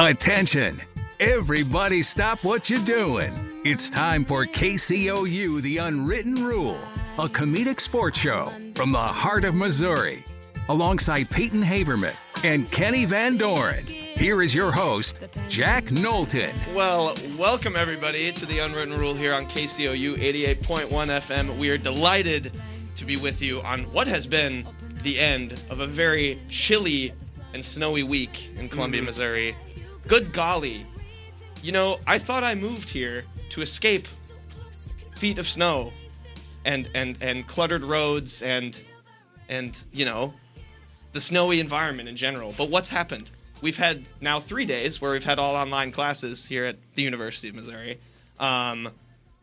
Attention! Everybody stop what you're doing. It's time for KCOU The Unwritten Rule, a comedic sports show from the heart of Missouri. Alongside Peyton Haverman and Kenny Van Doren, here is your host, Jack Knowlton. Well, welcome everybody to the Unwritten Rule here on KCOU 88.1 FM. We are delighted to be with you on what has been the end of a very chilly and snowy week in Columbia, mm-hmm. Missouri. Good golly. You know, I thought I moved here to escape feet of snow and and and cluttered roads and and you know, the snowy environment in general. But what's happened? We've had now 3 days where we've had all online classes here at the University of Missouri. Um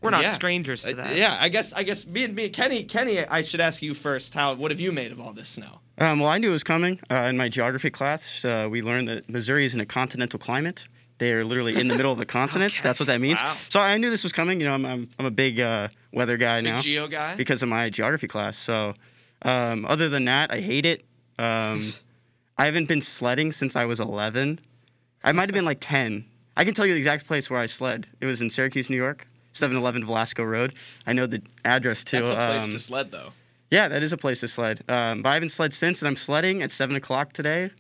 We're not yeah. strangers to Uh, that. Yeah, I guess I guess me and me Kenny Kenny I should ask you first how what have you made of all this snow? Um, well, I knew it was coming. Uh, in my geography class, uh, we learned that Missouri is in a continental climate. They are literally in the middle of the continent. Okay. That's what that means. Wow. So I knew this was coming. You know, I'm, I'm, I'm a big uh, weather guy Big now geo guy? because of my geography class. So um, other than that, I hate it. Um, I haven't been sledding since I was 11. I might have been like 10. I can tell you the exact place where I sled. It was in Syracuse, New York, 711 Velasko Road. I know the address too. That's a place Um, to sled though. Yeah, that is a place to sled. Um, but I haven't sled since, and I'm sledding at seven o'clock today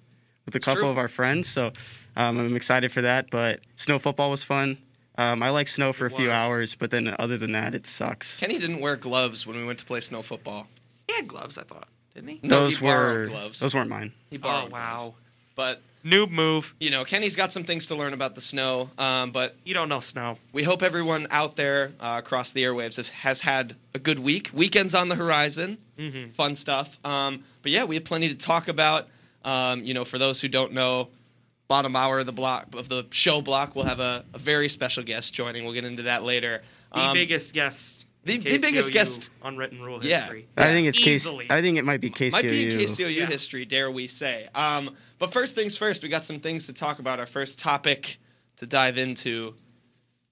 with a couple true. of our friends. So um, I'm excited for that. But snow football was fun. Um, I like snow for It a few was. hours, but then other than that, it sucks. Kenny didn't wear gloves when we went to play snow football. He had gloves, I thought, didn't he? No, those he were gloves. those weren't mine. He Oh borrowed wow. gloves. But Noob move. you know, Kenny's got some things to learn about the snow. Um, but You don't know snow. we hope everyone out there uh, across the airwaves has, has had a good week. Weekends on the horizon, Mm-hmm. fun stuff. Um, but yeah, we have plenty to talk about. Um, you know, for those who don't know, bottom hour of the block of the show block, we'll have a, a very special guest joining. We'll get into that later. The Um, biggest guest. The- in the biggest KCOU guest- Unwritten rule history. Yeah. history. I think it's case. I think it might be KCOU. Might be in KCOU Yeah. history, dare we say. Um, but first things first, we got some things to talk about. Our first topic to dive into.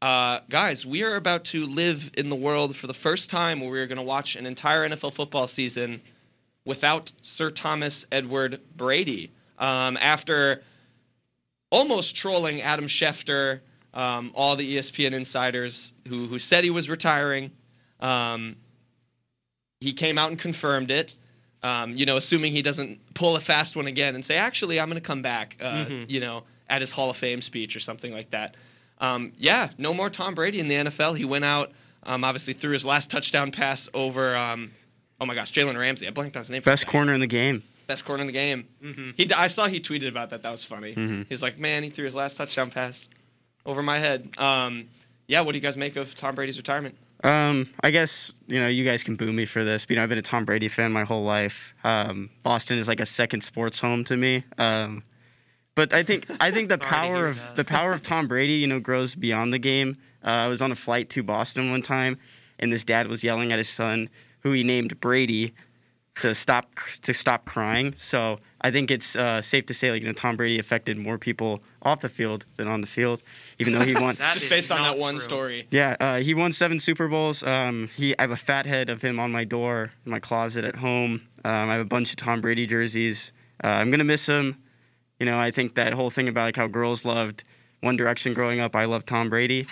Uh, guys, we are about to live in the world for the first time where we are going to watch an entire NFL football season without Sir Thomas Edward Brady. Um, after almost trolling Adam Schefter, um, all the ESPN insiders who, who said he was retiring, um, he came out and confirmed it. Um, you know, assuming he doesn't pull a fast one again and say, "Actually, I'm going to come back." Uh, You know, at his Hall of Fame speech or something like that. Um, yeah, no more Tom Brady in the NFL. He went out, um, obviously threw his last touchdown pass over. Um, oh my gosh, Jalen Ramsey. I blanked on his name. a Best corner in the game. Best corner in the game. He, I saw he tweeted about that. That was funny. He's like, "Man, he threw his last touchdown pass over my head." Um, yeah, what do you guys make of Tom Brady's retirement? Um, I guess you know you guys can boo me for this, but you know I've been a Tom Brady fan my whole life. Um, Boston is like a second sports home to me. Um, but I think I think the power of that. the power of Tom Brady, you know, grows beyond the game. Uh, I was on a flight to Boston one time, and this dad was yelling at his son, who he named Brady, to stop to stop crying. So I think it's uh, safe to say, like you know, Tom Brady affected more people off the field than on the field, even though he won. Just based on that one true. story. Yeah, uh, he won seven Super Bowls. Um, he, I have a fat head of him on my door in my closet at home. Um, I have a bunch of Tom Brady jerseys. Uh, I'm gonna miss him. You know, I think that whole thing about like how girls loved One Direction growing up. I love Tom Brady.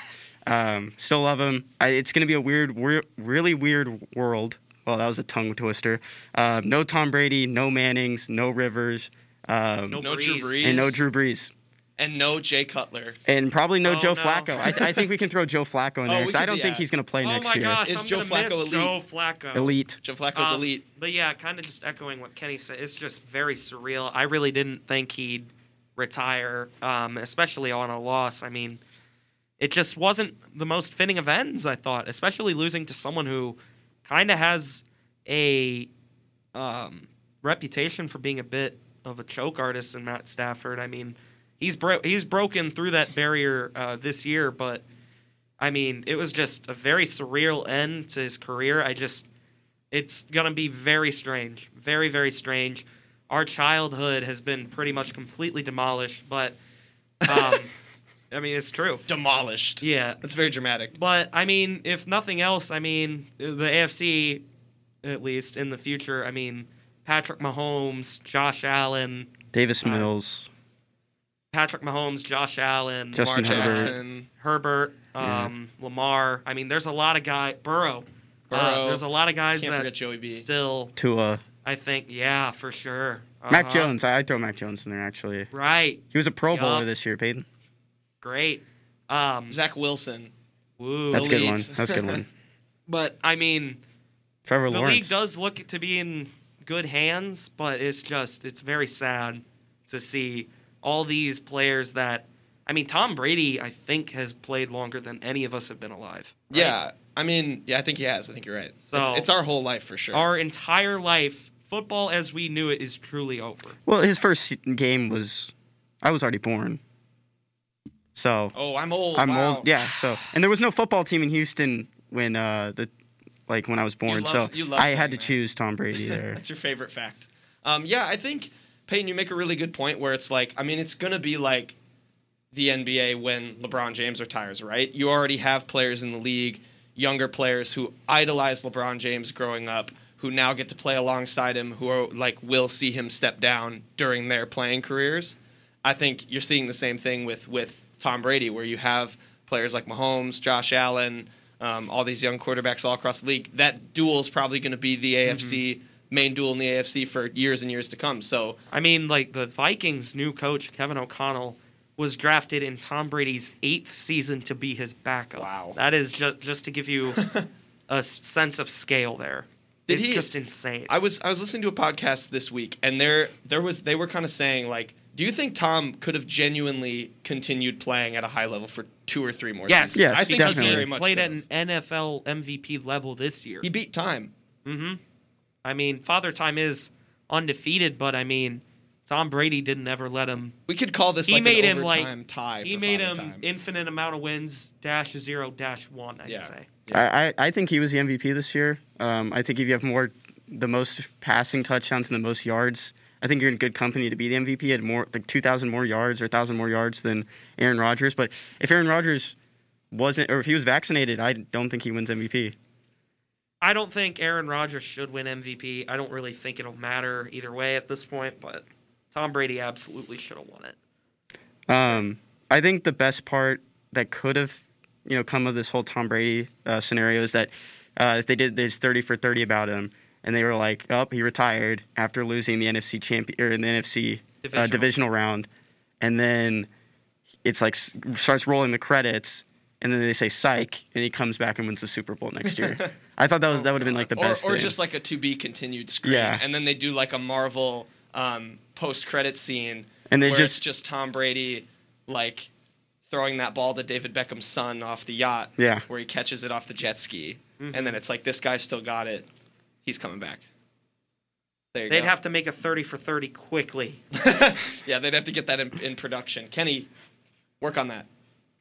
Um, still love him. I, it's gonna be a weird, weir- really weird world. Well, that was a tongue twister. Uh, no Tom Brady, no Mannings, no Rivers, um, No No Drew Brees. Brees. and no Drew Brees. And no Jay Cutler. And probably no Oh, Joe no. Flacco. I, I think we can throw Joe Flacco in Oh, there because I don't do think that. he's going to play Oh next my year. gosh, Is I'm Joe Flacco miss elite? Joe Flacco. Elite. Joe Flacco's Um, elite. But yeah, kind of just echoing what Kenny said, it's just very surreal. I really didn't think he'd retire, um, especially on a loss. I mean, it just wasn't the most fitting of ends, I thought, especially losing to someone who kind of has a um, reputation for being a bit of a choke artist in Matt Stafford. I mean, he's bro- he's broken through that barrier uh, this year, but I mean, it was just a very surreal end to his career. I just, it's gonna be very strange, very very strange. Our childhood has been pretty much completely demolished, but um, I mean, it's true. Demolished. Yeah, That's very dramatic. but I mean, if nothing else, I mean, the AFC, at least in the future, I mean, Patrick Mahomes, Josh Allen, Davis Uh, Mills. Patrick Mahomes, Josh Allen, Justin Lamar Herbert. Jackson. Herbert, um, Lamar. I mean, there's a lot of guy Burrow. Uh, there's a lot of guys Can't that Joey B. still, Tua, I think, yeah, for sure. Mac Uh-huh. Jones. I, I'd throw Mac Jones in there actually. Right. He was a Pro Yup. Bowler this year, Peyton. Great. Um, Zach Wilson. woo. That's a good one. That's a good one. But I mean, Trevor the Lawrence. league does look to be in good hands, but it's just it's very sad to see all these players that I mean Tom Brady I think has played longer than any of us have been alive. right? Yeah. I mean, yeah, I think he has. I think you're right. So- it's, it's our whole life for sure. Our entire life, football as we knew it is truly over. Well, his first game was, I was already born. So oh, I'm old. I'm wow. old. Yeah. So and there was no football team in Houston when uh the, like when I was born. love- so you love I had to that. choose Tom Brady there. That's your favorite fact. Um, yeah, I think Peyton, you make a really good point where it's like, I mean, it's gonna be like the NBA when LeBron James retires, right? You already have players in the league, younger players who idolize LeBron James growing up, who now get to play alongside him, who are like will see him step down during their playing careers. I think you're seeing the same thing with with Tom Brady, where you have players like Mahomes, Josh Allen, um, all these young quarterbacks all across the league. That duel is probably going to be the AFC main duel in the AFC for years and years to come. So I mean, like the Vikings' new coach Kevin O'Connell was drafted in Tom Brady's eighth season to be his backup. Wow. that is just just to give you a sense of scale there. Did it's he- just insane. I was I was listening to a podcast this week, and there there was they were kind of saying like, do you think Tom could have genuinely continued playing at a high level for two or three more yes, seasons? Yes, I think because he definitely. very he much played at an. NFL MVP level this year. He beat time. hmm I mean, Father Time is undefeated, but I mean, Tom Brady didn't ever let him. We could call this He like made an him, like- tie. He for made him Time. infinite amount of wins dash zero dash one. I'd Yeah. say. I, I I think he was the MVP this year. Um, I think if you have more, the most passing touchdowns and the most yards, I think you're in good company to be the MVP. He had more like 2,000 more yards or 1,000 more yards than Aaron Rodgers. But if Aaron Rodgers wasn't, or if he was vaccinated, I don't think he wins MVP. I don't think Aaron Rodgers should win MVP. I don't really think it'll matter either way at this point, but Tom Brady absolutely should have won it. Um, I think the best part that could have, you know, come of this whole Tom Brady uh, scenario is that uh, they did this 30 for 30 about him, and they were like, "Oh, he retired after losing the NFC champion or the NFC uh, Divisional. divisional round," and then it's like starts rolling the credits, and then they say "psych," and he comes back and wins the Super Bowl next year. I thought that was that would have been like the or, best or thing. just like a to be continued screen. Yeah. And then they do like a Marvel um, post credit scene And they where just- it's just Tom Brady like throwing that ball to David Beckham's son off the yacht. Yeah. Where he catches it off the jet ski. Mm-hmm. And then it's like this guy still got it. He's coming back. There you They'd go. have to make a 30 for 30 quickly. yeah, they'd have to get that in, in production. Kenny, work on that.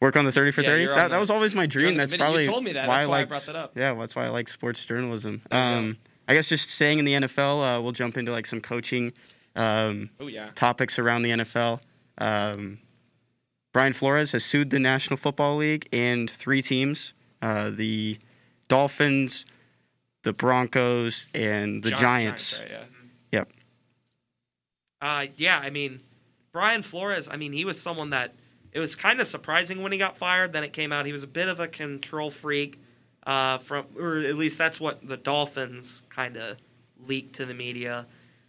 Work on the 30 for Yeah, 30? you're That, that was always my dream. That's video. You probably told me that. why That's I why I liked, brought that up. Yeah, that's why I like sports journalism. There you go. Um, I guess just staying in the NFL, uh, we'll jump into like some coaching um, Oh yeah. topics around the NFL. Um, Brian Flores has sued the National Football League and three teams: uh, the Dolphins, the Broncos, and the Gi- Giants. right, yeah. Yep. Uh, yeah, I mean, Brian Flores, I mean, he was someone that it was kind of surprising when he got fired. Then it came out he was a bit of a control freak, uh, from or at least that's what the Dolphins kind of leaked to the media.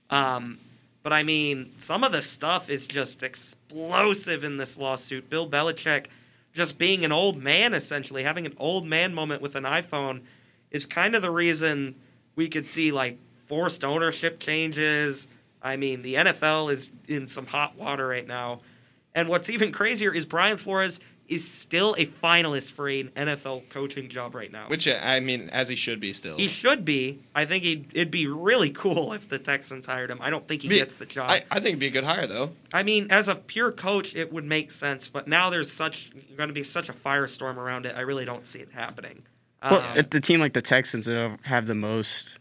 Um, but I mean, some of the stuff is just explosive in this lawsuit. Bill Belichick just being an old man, essentially having an old man moment with an iPhone, is kind of the reason we could see like forced ownership changes. I mean, the NFL is in some hot water right now. And what's even crazier is Brian Flores is still a finalist for an NFL coaching job right now. Which I mean, as he should be still. he should be. I think he'd, it'd be really cool if the Texans hired him. I don't think he Be- gets the job. I, I think it'd be a good hire though. I mean, as a pure coach, it would make sense, but now there's such going to be such a firestorm around it. I really don't see it happening. Well, Um, the team like the Texans that have the most,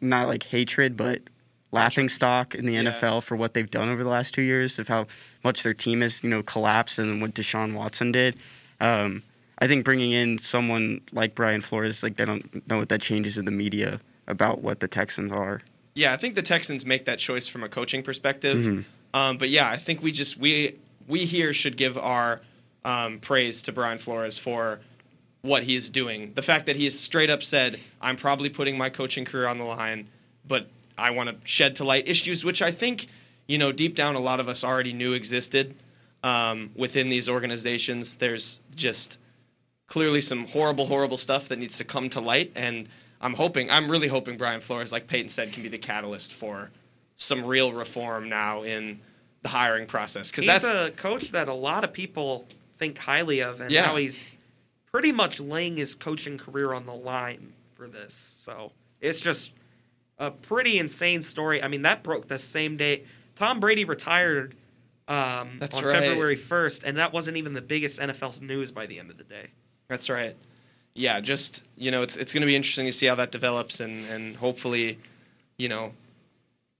not like hatred, but laughing stock in the Yeah. NFL for what they've done over the last two years of how much their team has, you know, collapsed and what Deshaun Watson did. Um, I think bringing in someone like Brian Flores, like they don't know what that changes in the media about what the Texans are. Yeah, I think the Texans make that choice from a coaching perspective. Mhm. Um, but yeah, I think we just we we here should give our um, praise to Brian Flores for what he's doing. The fact that he's straight up said, "I'm probably putting my coaching career on the line, but I want to shed to light issues," which I think, you know, deep down, a lot of us already knew existed um, within these organizations. There's just clearly some horrible, horrible stuff that needs to come to light, and I'm hoping, I'm really hoping Brian Flores, like Peyton said, can be the catalyst for some real reform now in the hiring process because He's that's a coach that a lot of people think highly of, and Yeah. now he's pretty much laying his coaching career on the line for this. So it's just a pretty insane story. I mean, that broke the same day. Tom Brady retired um, That's on right. February 1st, and that wasn't even the biggest NFL news by the end of the day. That's right. Yeah, just you know, it's it's going to be interesting to see how that develops, and and hopefully, you know,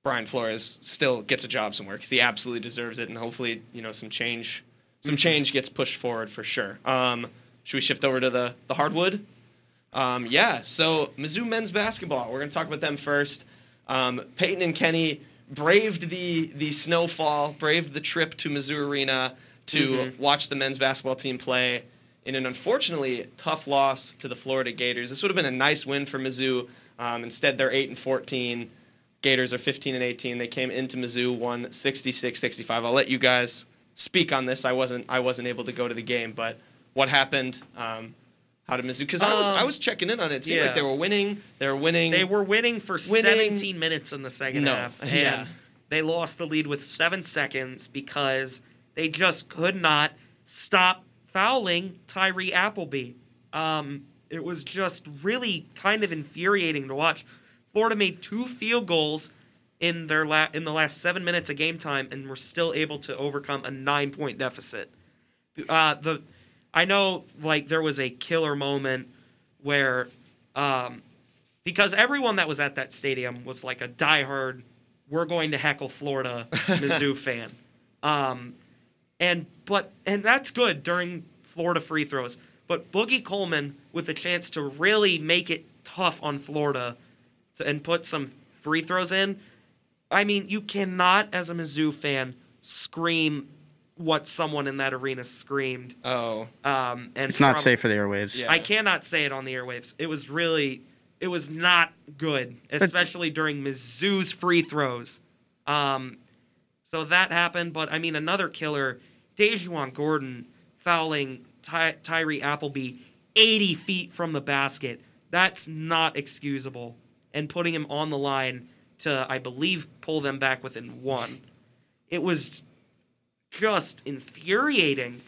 Brian Flores still gets a job somewhere because he absolutely deserves it, and hopefully, you know, some change, some change gets pushed forward for sure. Um, should we shift over to the the hardwood? Um, yeah. So Mizzou men's basketball. We're going to talk about them first. Um, Peyton and Kenny braved the the snowfall, braved the trip to Mizzou Arena to watch the men's basketball team play in an unfortunately tough loss to the Florida Gators. This would have been a nice win for Mizzou. Um, instead, they're eight and fourteen. Gators are 15 and 18. They came into Mizzou, won 66-65. I'll let you guys speak on this. I wasn't I wasn't able to go to the game, but what happened? Um, how Mizzou? Because I was I Um, was checking in on it. It seemed yeah. like they were winning. They were winning. They were winning for Winning- 17 minutes in the second No, half, and yeah. they lost the lead with seven seconds because they just could not stop fouling Tyree Appleby. Um, it was just really kind of infuriating to watch. Florida made two field goals in their la- in the last seven minutes of game time, and were still able to overcome a nine point deficit. Uh, the I know like there was a killer moment where um, because everyone that was at that stadium was like a diehard we're going to heckle Florida Mizzou fan. Um, and but and that's good during Florida free throws. But Boogie Coleman with a chance to really make it tough on Florida to, and put some free throws in. I mean, you cannot as a Mizzou fan scream what someone in that arena screamed. oh, Um, and It's not prob- safe for the airwaves. Yeah. I cannot say it on the airwaves. It was really, it was not good, especially during Mizzou's free throws. Um, so that happened, but I mean, another killer, DaJuan Gordon fouling Ty- Tyree Appleby 80 feet from the basket. That's not excusable. And putting him on the line to, I believe, pull them back within one. It was just infuriating.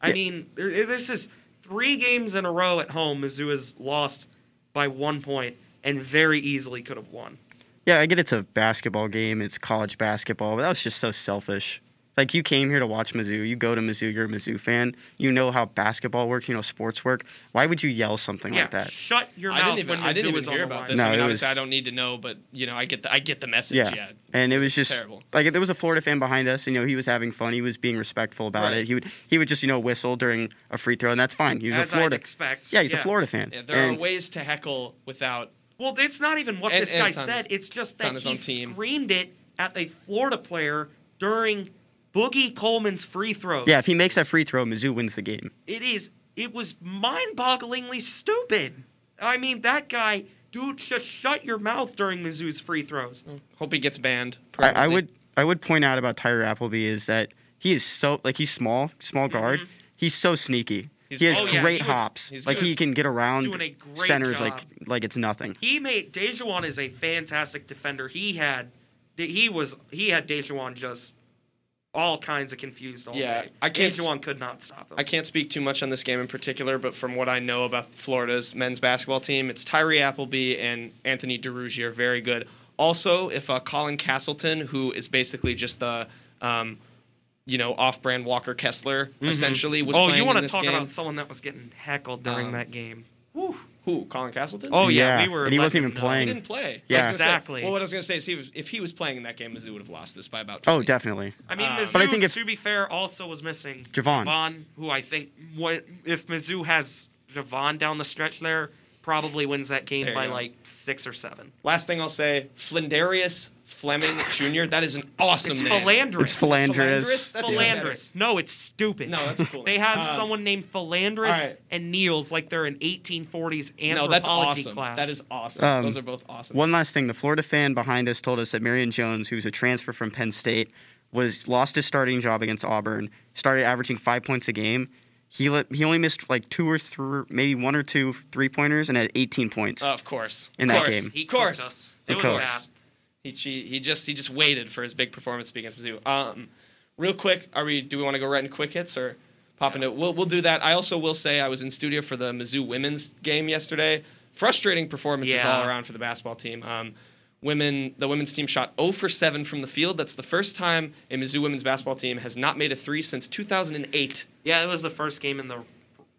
I Yeah. mean, this is three games in a row at home. Mizzou has lost by one point and very easily could have won. Yeah, I get it's a basketball game, it's college basketball, but that was just so selfish. Like you came here to watch Mizzou, you go to Mizzou, you're a Mizzou fan, you know how basketball works, you know sports work. Why would you yell something Yeah, like that? shut your I mouth didn't even when Mizzou I didn't even on hear about this. No, I mean, it obviously, was- I don't need to know, but you know, I get the I get the message. Yeah. Yeah, And it was just terrible. like there was a Florida fan behind us, and you know he was having fun, he was being respectful about Right. it. He would he would just you know whistle during a free throw, and that's fine. He was As a Florida. I'd expect. Yeah, he's a Florida fan. Yeah, there And- are ways to heckle without. Well, it's not even what And- this guy said. his- it's just that his he screamed it at a Florida player during Boogie Coleman's free throws. Yeah, if he makes that free throw, Mizzou wins the game. it is it was mind-bogglingly stupid. I mean, that guy, dude, just shut your mouth during Mizzou's free throws. Mm, hope he gets banned. I, I would I would point out about Tyree Appleby is that he is so like he's small, small mm-hmm. guard. He's so sneaky. He's- he has oh, yeah, great he hops. he's like he can get around Doing a great centers job. like like it's nothing. He made DaJuan is a fantastic defender. He had he was he had DaJuan just all kinds of confused all Yeah, day. I can't- DaJuan could not stop him. I can't speak too much on this game in particular, but from what I know about Florida's men's basketball team, it's Tyree Appleby and Anthony Duruji are very good. Also, if uh, Colin Castleton, who is basically just the, um, you know, off-brand Walker Kessler, essentially was oh, you want to talk game. about someone that was getting heckled during Um, that game? Whew. Who? Colin Castleton? Oh yeah, Yeah, we were. and he wasn't even playing. he didn't play. Yeah. I say- Exactly. well, what I was going to say is he was, if he was playing in that game, Mizzou would have lost this by about. Oh, definitely. I mean, Uh, Mizzou, But I think if- to be fair, also was missing Javon. Javon, who I think if Mizzou has Javon down the stretch there, probably wins that game by go. like six or seven. Last thing I'll say, Phlandrous Fleming Jr. That is an awesome It's name. Philandris. It's Philandris. Philandris? That's. Philandris. No, it's stupid. No, that's cool. They have Um, someone named Philandris alright. and Niels like they're an 1840s anthropology No, that's awesome. class. That is awesome. Um, Those are both awesome. One last thing: the Florida fan behind us told us that Myreon Jones, who's a transfer from Penn State, was lost his starting job against Auburn. Started averaging five points a game. He let, he only missed like two or three, maybe one or two three pointers, and had 18 points. of course. in of that course. game. He Of course. us. It Of was course. He, che- he just he just waited for his big performance to be against Mizzou. Um, real quick, are we? Do we want to go right in quick hits or pop into? We'll we'll do that. I also will say I was in studio for the Mizzou women's game yesterday. Frustrating performances all around for the basketball team. Um, women, the women's team shot 0 for 7 from the field. That's the first time a Mizzou women's basketball team has not made a three since 2008. Yeah, it was the first game in the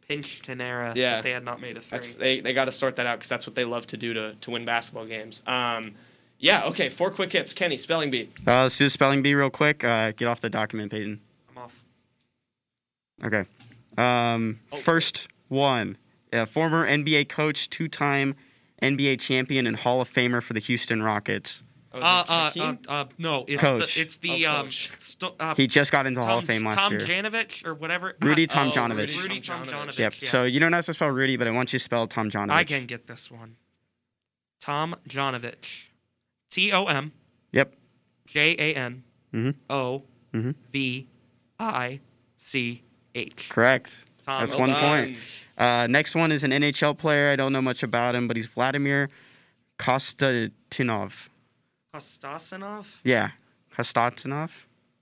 Pingeton era Yeah. that they had not made a three. That's they, they got to sort that out because that's what they love to do to to win basketball games. Um, yeah. Okay. Four quick hits. Kenny, spelling bee. Uh, let's do the spelling bee real quick. Uh, get off the document, Peyton. I'm off. Okay. Um, First one, uh, former NBA coach, two-time NBA champion, and Hall of Famer for the Houston Rockets. Oh, Uh, uh, uh, uh, no, it's Coach. the it's the Oh, um, coach. sto- uh, He just got into the Hall of Fame last Tom year. Janovich or whatever. Rudy Uh, Tom Oh, Janovich. Rudy Rudy Tom Tomjanovich. Yep. yeah. So you don't have to spell Rudy, but I want you to spell Tomjanovich. I can get this one. Tom Janovich. T O M Yep. J A N Mhm. O Mhm. V I C H. Correct. Tom, That's Well one point. Uh, next one is an NHL player. I don't know much about him, but he's Vladimir Kostatinov. Kostasinov. Yeah. Kostatinov.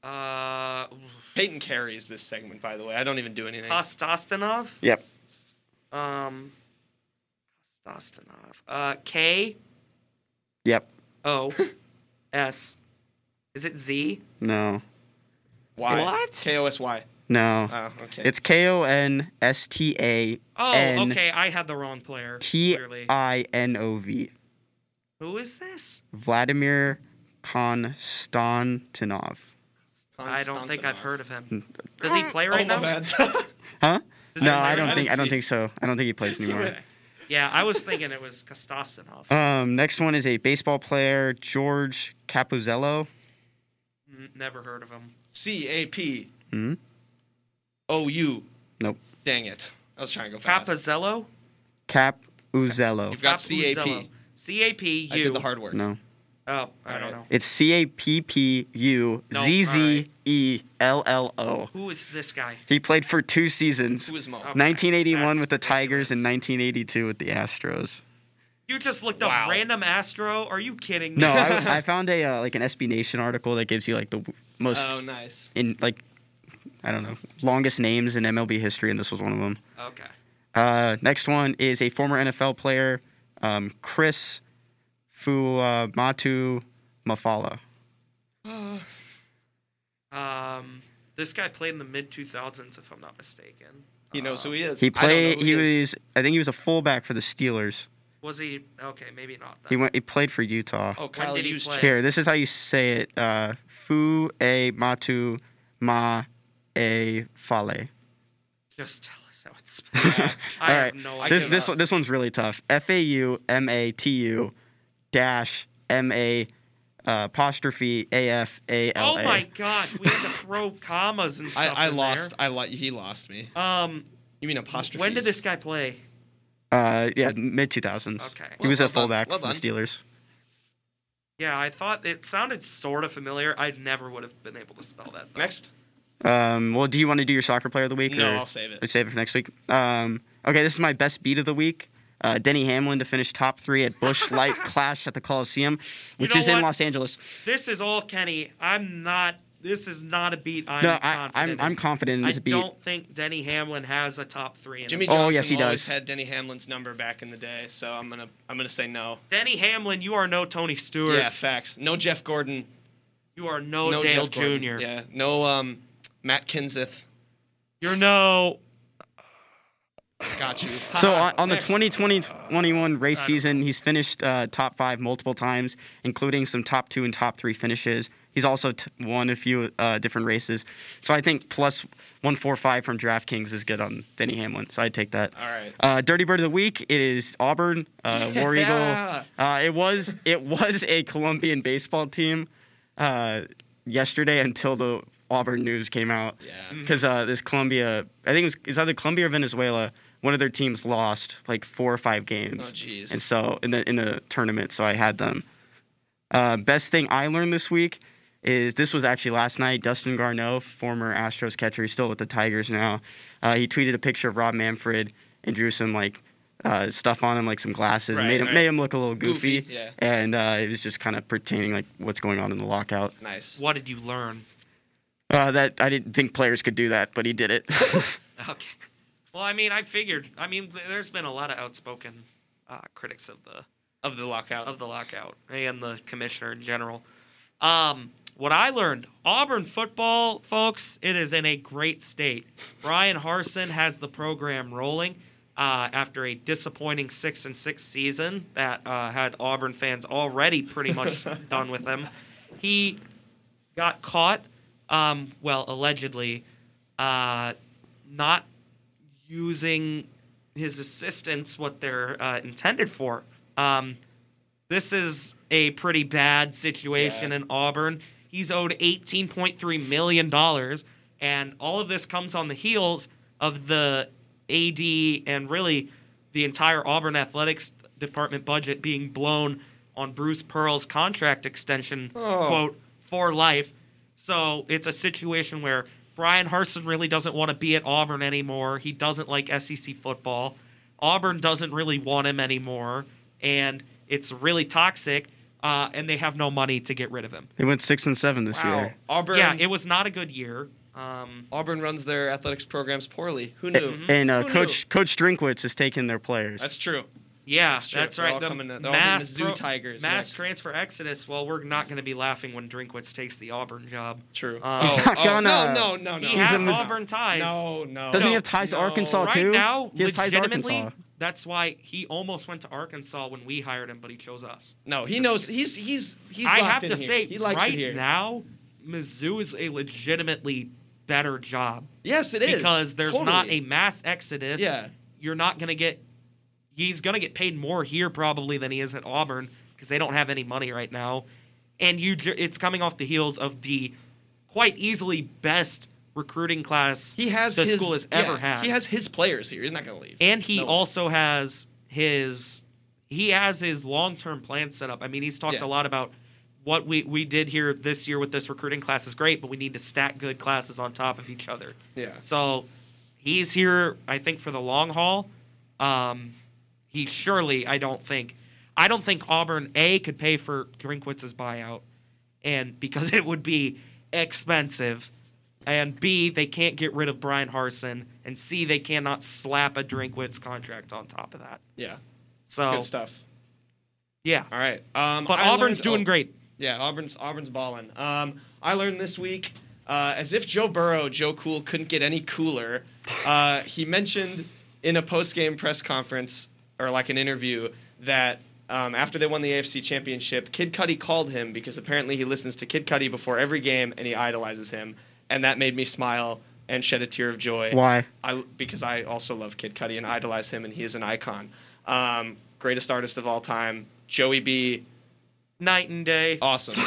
Uh, Peyton carries this segment, by the way. I don't even do anything. Kostastanov. Yep. Um, Kostastanov. Uh, K Yep. O S. Is it Z? No. Why? What? K O S Y. No. Oh, okay. It's K O N S T A Oh, okay. I had the wrong player. T Clearly. I N O V. Who is this? Vladimir Konstantinov. I don't think I've heard of Hmm. him. Does he play right oh, now? my bad. Huh? Does No, I don't think I I don't think so. I don't think he plays anymore. Okay. Yeah, I was thinking it was Kostastanov. Um, next one is a baseball player, George Cappuzzello. N- Never heard of him. C A P Hmm? O U. Nope. Dang it. I was trying to go fast. Cappuzzello? Cappuzzello. You've got C A P. Cappuzzello. C A P U. I did the hard work. No. Oh, I don't know. It's C A P P U Z Z E L L O. Who is this guy? He played for two seasons. Who is Mo? Okay. 1981 That's with the Tigers and 1982 with the Astros. You just looked Wow. up random Astro? Are you kidding me? No, I, I found a uh, like an SB Nation article that gives you like the most Oh, nice. in like I don't know longest names in MLB history, and this was one of them. Okay. Uh, next one is a former NFL player, um, Chris Fuamatu Mafala. Um, this guy played in the mid 2000s, if I'm not mistaken. He knows who he is. He I don't know played. who He is. was. I think he was a fullback for the Steelers. Was he? Okay, maybe not. Then. He went. He played for Utah. Oh, Kyle did he Hughes. play? Here, this is how you say it. Uh, Fu a matu ma a fale. Just tell us how it's spelled. I All have no idea. This this this one's really tough. F a u m a t u dash m a uh, apostrophe a f a l Oh my gosh, we had to throw commas and stuff. I, I in lost. I lo- He lost me. Um, You mean apostrophe? when did this guy play? Uh, yeah, mid two thousands. Okay. He was Well- a fullback well for the. Steelers. Yeah, I thought it sounded sort of familiar. I never would have been able to spell that. Though. Next. Um, well, do you want to do your soccer player of the week? No, or I'll save it. or Save it for next week. Um, okay, this is my best beat of the week. Uh, Denny Hamlin to finish top three at Busch Light Clash at the Coliseum, which know is in? Los Angeles. This is all Kenny. I'm not. This is not a beat. I'm No, I, confident. I'm I'm confident in I this beat. don't think Denny Hamlin has a top three. In Jimmy him. Oh, Johnson yes, he always does. had Denny Hamlin's number back in the day, so I'm gonna I'm gonna say no. Denny Hamlin, you are no Tony Stewart. Yeah, facts. No Jeff Gordon. You are no, no Dale Jr. Yeah. No um Matt Kenseth. You're no. Got you. So on, the 2020-21 race season, he's finished uh, top five multiple times, including some top two and top three finishes. He's also t- won a few uh, different races. So I think plus 145 from DraftKings is good on Denny Hamlin. So I'd take that. All right. Uh, Dirty Bird of the Week. It is Auburn, uh, War Eagle. Yeah. Uh, it was it was a Colombian baseball team uh, yesterday until the Auburn news came out. Yeah. Because uh, this Colombia, I think it was it's either Colombia or Venezuela. One of their teams lost like four or five games. Oh, jeez. And so in the in the tournament, so I had them. Uh, best thing I learned this week is this was actually last night. Dustin Garneau, former Astros catcher, he's still with the Tigers now. Uh, he tweeted a picture of Rob Manfred and drew some like uh, stuff on him, like some glasses, and made him right. made him look a little goofy. Goofy, yeah. And uh, it was just kind of pertaining like what's going on in the lockout. Nice. What did you learn? Uh, that I didn't think players could do that, but he did it. Okay. Well, I mean, I figured. I mean, there's been a lot of outspoken uh, critics of the Of the lockout. of the lockout and the commissioner in general. Um, what I learned, Auburn football, folks, it is in a great state. Bryan Harsin has the program rolling uh, after a disappointing six and six season that uh, had Auburn fans already pretty much done with him. He got caught, um, well, allegedly, uh, not using his assistants what they're uh, intended for. Um, this is a pretty bad situation Yeah. in Auburn. He's owed $18.3 million, and all of this comes on the heels of the AD and really the entire Auburn athletics department budget being blown on Bruce Pearl's contract extension, Oh. quote, for life. So it's a situation where Bryan Harsin really doesn't want to be at Auburn anymore. He doesn't like SEC football. Auburn doesn't really want him anymore, and it's really toxic. Uh, and they have no money to get rid of him. they went six and seven this wow. year. Auburn. Yeah, it was not a good year. Um, Auburn runs their athletics programs poorly. Who knew? And uh, Who knew? Coach Coach Drinkwitz is taking their players. That's true. Yeah, That's that's, right. all The coming to- they're the mass Mizzou Tigers mass next. transfer exodus. Well, we're not going to be laughing when Drinkwitz takes the Auburn job. True. Um, oh, He's not oh, gonna- No, no, no, no. He He's has a Mizzou- Auburn ties. No, no. Doesn't he have ties to no. Arkansas right too? now, he has ties to legitimately, Arkansas. that's why he almost went to Arkansas when we hired him, but he chose us. No, he knows. He's he's he's. I have in to here. say, he likes right it here. now, Mizzou is a legitimately better job Yes, it is because there's Totally. not a mass exodus. Yeah. you're not gonna get. He's gonna get paid more here probably than he is at Auburn because they don't have any money right now, and you, it's coming off the heels of the quite easily best recruiting class He has the his, school has ever yeah, had. He has his players here. He's not gonna leave. and he No way. also has his he has his long-term plan set up. I mean, he's talked Yeah. a lot about what we we did here this year with this recruiting class is great, but we need to stack good classes on top of each other. Yeah. So he's here, I think, for the long haul. Um, he surely, I don't think, I don't think Auburn A could pay for Drinkwitz's buyout, and because it would be expensive, and B they can't get rid of Bryan Harsin, and C they cannot slap a Drinkwitz contract on top of that. Yeah. So Good stuff. yeah, All right. Um, but I Auburn's learned- doing oh, great. Yeah, Auburn's Auburn's balling. Um, I learned this week, uh, as if Joe Burrow, Joe Cool, couldn't get any cooler. Uh, he mentioned in a post-game press conference or like an interview that um, after they won the AFC Championship, Kid Cudi called him because apparently he listens to Kid Cudi before every game and he idolizes him, and that made me smile and shed a tear of joy. Why? I because I also love Kid Cudi and idolize him, and he is an icon. Um, greatest artist of all time, Joey B. Night and day. Awesome.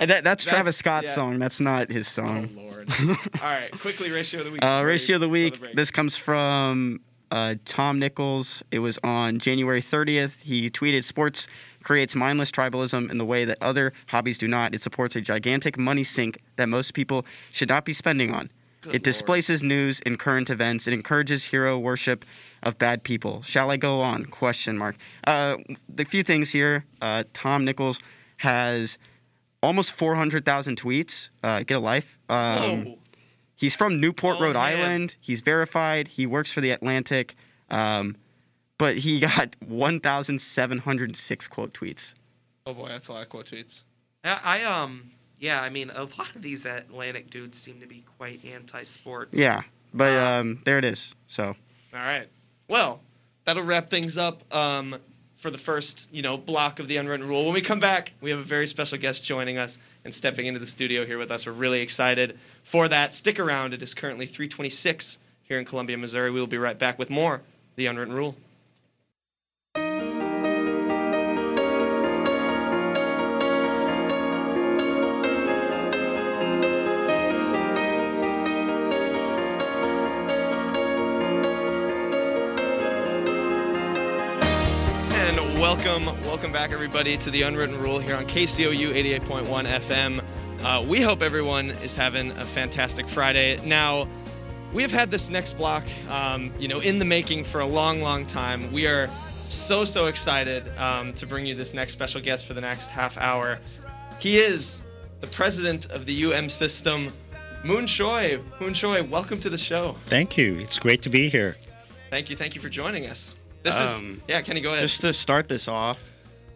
And that, that's Travis Scott's yeah. song. That's not his oh song. Lord. All right, quickly ratio of the week. Uh, ratio of the week. break. This comes from uh, Tom Nichols. It was on January 30th. He tweeted, "Sports creates mindless tribalism in the way that other hobbies do not. It supports a gigantic money sink that most people should not be spending on. Good it Lord. displaces news and current events. It encourages hero worship of bad people. Shall I go on? Question mark. Uh, the few things here. Uh, Tom Nichols has." Almost 400,000 tweets. Uh, get a life. Um. He's from Newport, Oh, Rhode man. Island. He's verified. He works for the Atlantic. Um, but he got 1,706 quote tweets. Oh boy, that's a lot of quote tweets. I, I um yeah, I mean a lot of these Atlantic dudes seem to be quite anti-sports. Yeah. But Uh, um, there it is. So All right. Well, that'll wrap things up um, for the first, you know, block of the unwritten rule. When we come back, we have a very special guest joining us and stepping into the studio here with us. We're really excited for that. Stick around. It is currently 326 here in Columbia, Missouri. We will be right back with more The Unwritten Rule. Welcome, welcome back, everybody, to the Unwritten Rule here on KCOU 88.1 FM. Uh, we hope everyone is having a fantastic Friday. Now, we have had this next block, um, you know, in the making for a long, long time. We are so, so excited um, to bring you this next special guest for the next half hour. He is the president of the UM system, Mun Choi. Mun Choi, welcome to the show. Thank you. It's great to be here. Thank you, thank you for joining us. This Um, is, yeah, Kenny, go ahead. Just to start this off,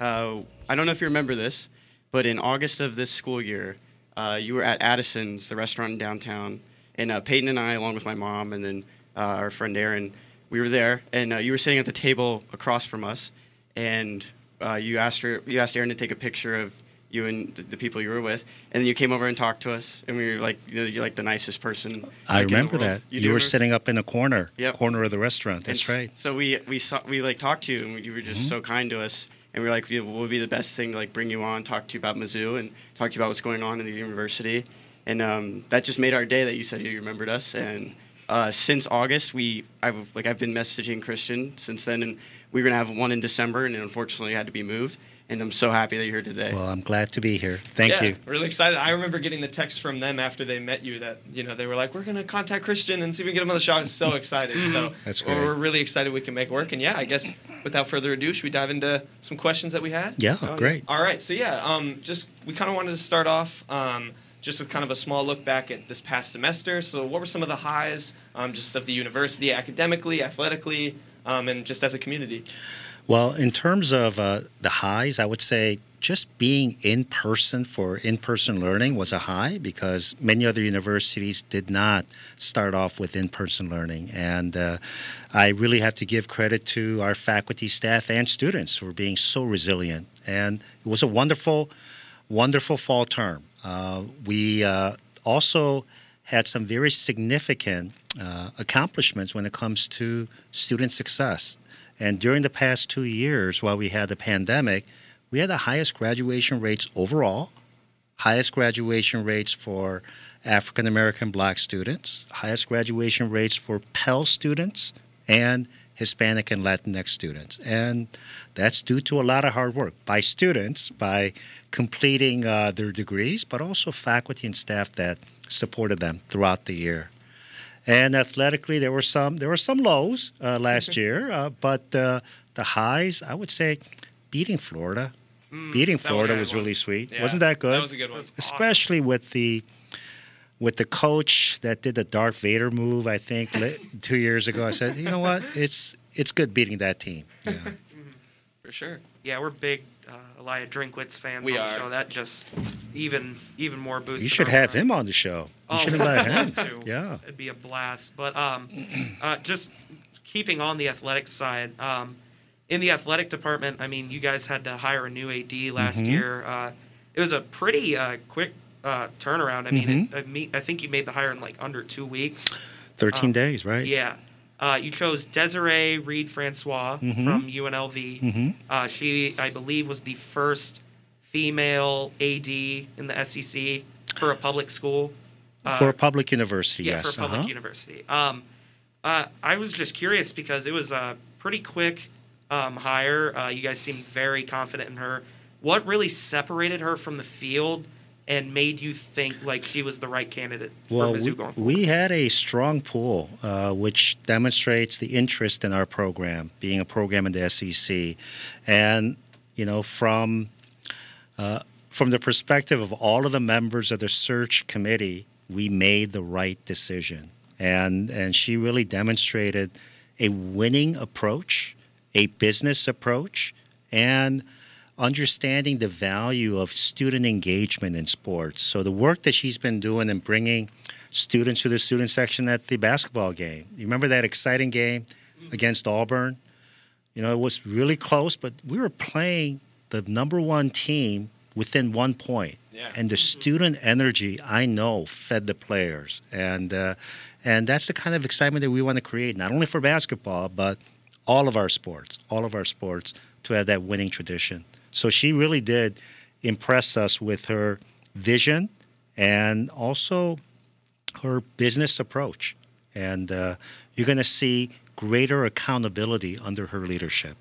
uh, I don't know if you remember this, but in August of this school year, uh, you were at Addison's, the restaurant in downtown, and uh, Peyton and I, along with my mom and then uh, our friend Aaron, we were there, and uh, you were sitting at the table across from us, and uh, you asked her, you asked Aaron to take a picture of you and the people you were with, and then you came over and talked to us, and we were like, you know, you're like the nicest person. I like, in remember that. You, do were sitting up in the corner, Yep. corner of the restaurant. That's And right. So we we saw we like talked to you, and you were just Mm-hmm. so kind to us, and we were like, you know, what would be the best thing to like bring you on, talk to you about Mizzou, and talk to you about what's going on in the university, and um, that just made our day that you said you remembered us, and uh, since August we I've like I've been messaging Christian since then, and we were gonna have one in December, and it unfortunately had to be moved, and I'm so happy that you're here today. Well, I'm glad to be here. Thank yeah, you. Really excited. I remember getting the text from them after they met you that you know they were like, "We're gonna contact Christian and see if we can get him on the show." I was so excited. So That's we're- great. We're really excited we can make work. And yeah, I guess without further ado, should we dive into some questions that we had? Yeah, great. All right. So yeah, um, just we kind of wanted to start off. Um, just with kind of a small look back at this past semester. So, what were some of the highs, um, just of the university, academically, athletically, um, and just as a community? Well, in terms of uh, the highs, I would say just being in person for in person learning was a high because many other universities did not start off with in person learning. And uh, I really have to give credit to our faculty, staff, and students for being so resilient. And it was a wonderful, wonderful fall term. Uh, we uh, also had some very significant uh, accomplishments when it comes to student success. And during the past two years, while we had the pandemic, we had the highest graduation rates overall, highest graduation rates for African American black students, highest graduation rates for Pell students, and Hispanic and Latinx students. And that's due to a lot of hard work by students, by completing uh, their degrees, but also faculty and staff that supported them throughout the year. And athletically, there were some there were some lows uh, last year, uh, but uh, the highs, I would say, beating Florida, beating Mm, was Florida a was, really sweet. Yeah, Wasn't that good? That was a good one. Awesome. Especially with the with the coach that did the Darth Vader move. I think two years ago, I said, you know what, it's it's good beating that team. Yeah. For sure. Yeah, we're big uh, Elia Drinkwitz fans We on are. the show. That just even even more boosted. you should have morale. him on the show. You Oh, should we'd invite him. love to. Yeah. it'd be a blast. But um, uh, just keeping on the athletic side, um, in the athletic department, I mean, you guys had to hire a new AD last Mm-hmm. year. Uh, it was a pretty uh, quick uh, turnaround. I mean, Mm-hmm. it, I mean, I think you made the hire in like under two weeks. Thirteen days, right? Um, Yeah. Uh, you chose Desiree Reed Francois Mm-hmm. from UNLV. Uh, she, I believe, was the first female AD in the SEC for a public school. Uh, For a public university, yeah, yes. for a public uh-huh. university. Um, uh, I was just curious because it was a pretty quick um, hire. Uh, you guys seemed very confident in her. What really separated her from the field and made you think like she was the right candidate for Well, Mizzou we, going forward? we had a strong pool, uh, which demonstrates the interest in our program, being a program in the SEC, and you know from uh, from the perspective of all of the members of the search committee, we made the right decision, and and she really demonstrated a winning approach, a business approach, and understanding the value of student engagement in sports. So the work that she's been doing in bringing students to the student section at the basketball game. You remember that exciting game against Auburn. You know, it was really close, but we were playing the number one team within one point. Yeah. And the student energy, I know, fed the players, and uh, and that's the kind of excitement that we want to create, not only for basketball, but all of our sports, all of our sports, to have that winning tradition. So she really did impress us with her vision and also her business approach. And uh, you're going to see greater accountability under her leadership.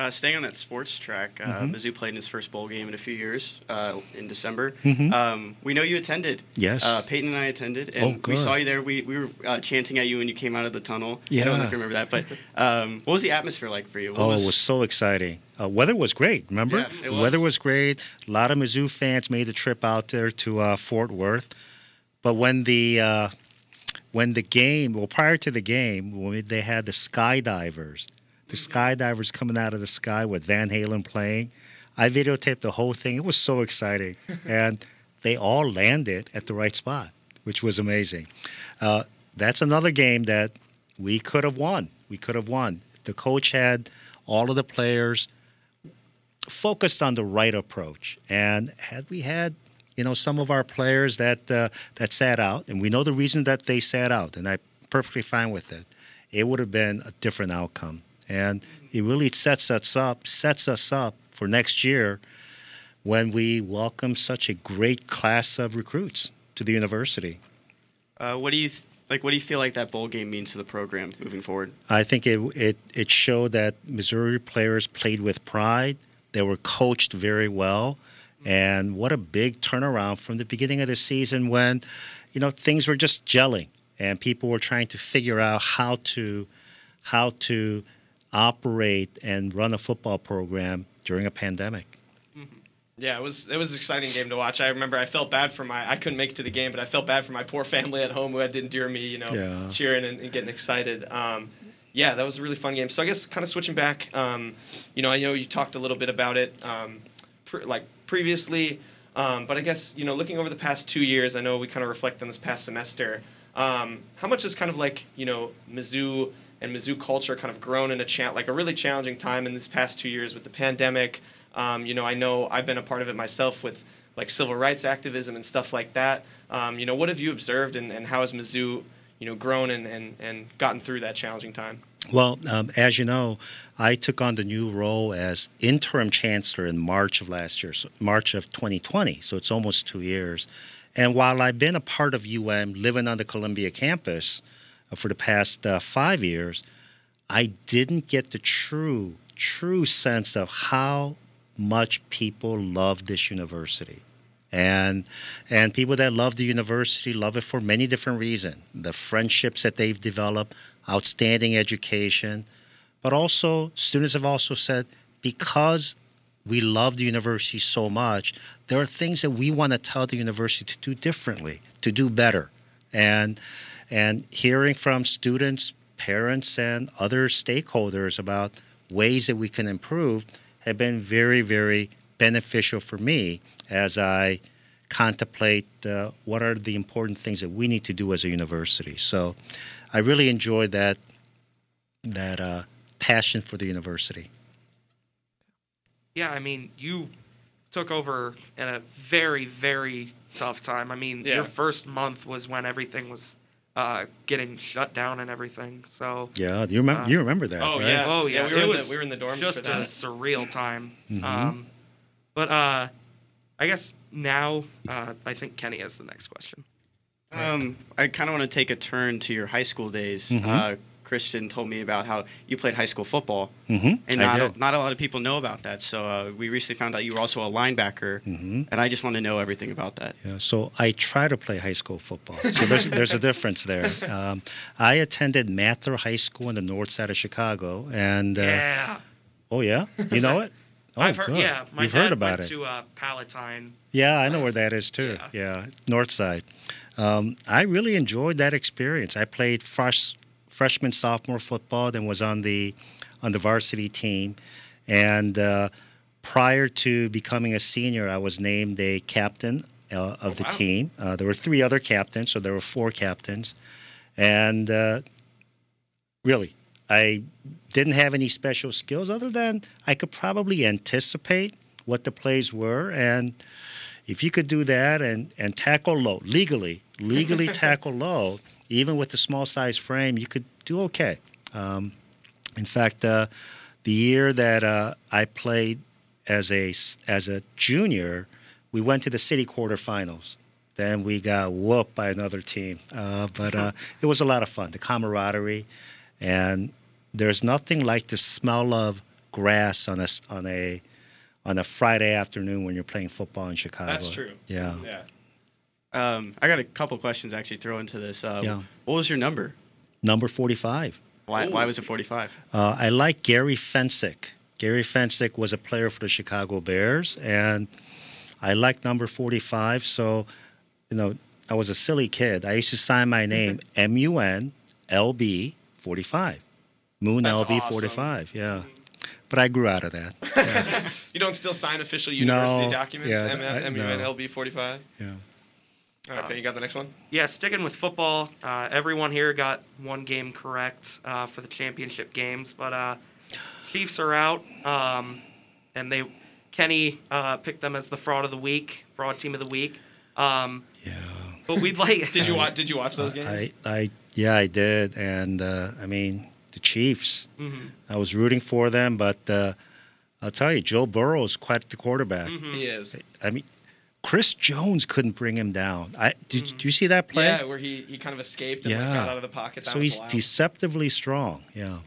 Uh, staying on that sports track, uh, Mm-hmm. Mizzou played in his first bowl game in a few years uh, in December. Um, we know you attended. Mm-hmm. Yes. Uh, Peyton and I attended, and Oh, we saw you there. We, we were uh, chanting at you when you came out of the tunnel. I don't know if Yeah. you remember that, but um, what was the atmosphere like for you? What Oh, it was so exciting. Uh, weather was great. Remember, Yeah, was. weather was great. A lot of Mizzou fans made the trip out there to uh, Fort Worth. But when the uh, when the game, well, prior to the game, when they had the skydivers, the skydivers coming out of the sky with Van Halen playing, I videotaped the whole thing. It was so exciting, and they all landed at the right spot, which was amazing. Uh, that's another game that we could have won. We could have won. The coach had all of the players focused on the right approach, and had we had you know some of our players that uh, that sat out, and we know the reason that they sat out, and I'm perfectly fine with it. It would have been a different outcome, and it really sets us up sets us up for next year when we welcome such a great class of recruits to the university. Uh, what do you th- like? What do you feel like that bowl game means to the program moving forward? I think it, it it showed that Missouri players played with pride. They were coached very well, and what a big turnaround from the beginning of the season when, you know, things were just gelling and people were trying to figure out how to, how to operate and run a football program during a pandemic. Yeah, it was it was an exciting game to watch. I remember I felt bad for my I couldn't make it to the game, but I felt bad for my poor family at home who had to endure me, you know, Yeah. cheering and, and getting excited. Um, yeah, that was a really fun game. So I guess kind of switching back, um, you know, I know you talked a little bit about it, um, pre- like previously, um, but I guess you know, looking over the past two years, I know we kind of reflect on this past semester. Um, how much has kind of like you know Mizzou and Mizzou culture kind of grown in a like a really challenging time in these past two years with the pandemic? Um, you know, I know I've been a part of it myself with like civil rights activism and stuff like that. Um, you know, what have you observed and, and how has Mizzou, you know, grown and, and, and gotten through that challenging time? Well, um, as you know, I took on the new role as interim chancellor in March of last year, so March of 2020. So it's almost two years. And while I've been a part of UM, living on the Columbia campus for the past uh, five years, I didn't get the true, true sense of how much people love this university. And and people that love the university love it for many different reasons. The friendships that they've developed, outstanding education, but also students have also said because we love the university so much, there are things that we want to tell the university to do differently, to do better. And and hearing from students, parents and other stakeholders about ways that we can improve have been very, very beneficial for me as I contemplate uh, what are the important things that we need to do as a university. So I really enjoyed that that uh, passion for the university. Yeah, I mean, you took over in a very, very tough time. I mean, Yeah. your first month was when everything was uh, getting shut down and everything. So, Yeah, you remember Uh, you remember that? Oh, right? yeah. oh yeah, we were it in the- was we were in the dorms just for a surreal time. Mhm. Um, but uh, I guess now uh, I think Kenny has the next question. Um, I kind of want to take a turn to your high school days. Mhm. Christian told me about how you played high school football, Mm-hmm. and not a, not a lot of people know about that. So uh, we recently found out you were also a linebacker, Mhm. and I just want to know everything about that. Yeah, so I try to play high school football. So there's, there's a difference there. Um, I attended Mather High School in the north side of Chicago, and uh, yeah, oh yeah, you know it. Oh, I've heard. good. Yeah, my You've dad heard about went it. to uh, Palatine. Yeah, I know where that is too. Yeah. Yeah, north side. Um, I really enjoyed that experience. I played fresh, freshman, sophomore football, then was on the on the varsity team, and uh, prior to becoming a senior, I was named a captain uh, of the wow. team. Uh, there were three other captains, so there were four captains, and uh, really, I didn't have any special skills other than I could probably anticipate what the plays were. And if you could do that and, and tackle low, legally, legally tackle low, even with the small size frame, you could do okay. Um, in fact, uh, the year that uh, I played as a as a junior, we went to the city quarterfinals. Then we got whooped by another team, uh, but uh, it was a lot of fun. The camaraderie, and there's nothing like the smell of grass on a on a on a Friday afternoon when you're playing football in Chicago. That's true. Yeah. Yeah. Um, I got a couple questions actually throw into this. Uh, Yeah. What was your number? Number 45. Why, why was it 45? Uh, I like Gary Fencik. Gary Fencik was a player for the Chicago Bears, and I like number 45. So, you know, I was a silly kid. I used to sign my name M U N L B 45. Mun That's LB awesome. 45. Yeah. But I grew out of that. You don't still sign official university No, documents? yeah, M- I- MUNLB 45? Yeah. All right, okay, you got the next one? Yeah, sticking with football, uh, everyone here got one game correct uh, for the championship games, but uh, Chiefs are out, um, and they Kenny uh, picked them as the fraud of the week, fraud team of the week. Um, Yeah. but we'd like Did you watch? Did you watch those games? I, I, yeah, I did. And, uh, I mean, the Chiefs, Mm-hmm. I was rooting for them, but uh, I'll tell you, Joe Burrow is quite the quarterback. he is. I mean, Chris Jones couldn't bring him down. I did, did you see that play? Yeah, where he, he kind of escaped and like, got out of the pocket. That so he's wild. deceptively strong. Yeah.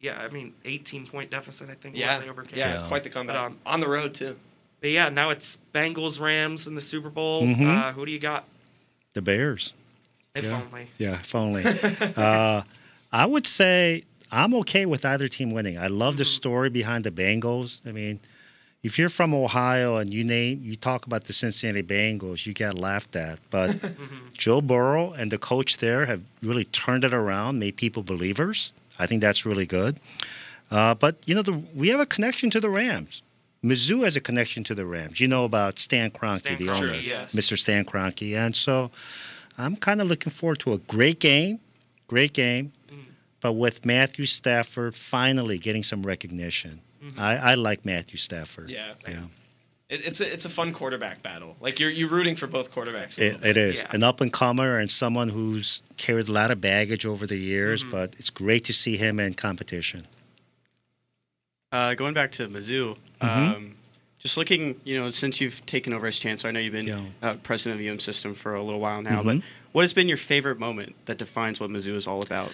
yeah, I mean, 18 point deficit, I think, yeah, was they overcame. yeah, it's quite the comeback. But, um, On the road too. But yeah, now it's Bengals Rams in the Super Bowl. Mm-hmm. Uh, who do you got? The Bears. If Yeah. only. Yeah, if only. uh, I would say I'm okay with either team winning. I love the story behind the Bengals. I mean, if you're from Ohio and you name you talk about the Cincinnati Bengals, you get laughed at. But Joe Burrow and the coach there have really turned it around, made people believers. I think that's really good. Uh, but you know, the, we have a connection to the Rams. Mizzou has a connection to the Rams. You know about Stan Kroenke, Stan the Kroenke, owner, yes. Mr. Stan Kroenke, and so I'm kind of looking forward to a great game, great game, but with Matthew Stafford finally getting some recognition. I, I like Matthew Stafford. Yeah. yeah. It, it's a it's a fun quarterback battle. Like you're you're rooting for both quarterbacks. a It, little it bit. is Yeah. an up and comer and someone who's carried a lot of baggage over the years, but it's great to see him in competition. Uh, going back to Mizzou, um, just looking, you know, since you've taken over as chancellor, I know you've been Yeah. uh, president of the UM System for a little while now, but what has been your favorite moment that defines what Mizzou is all about?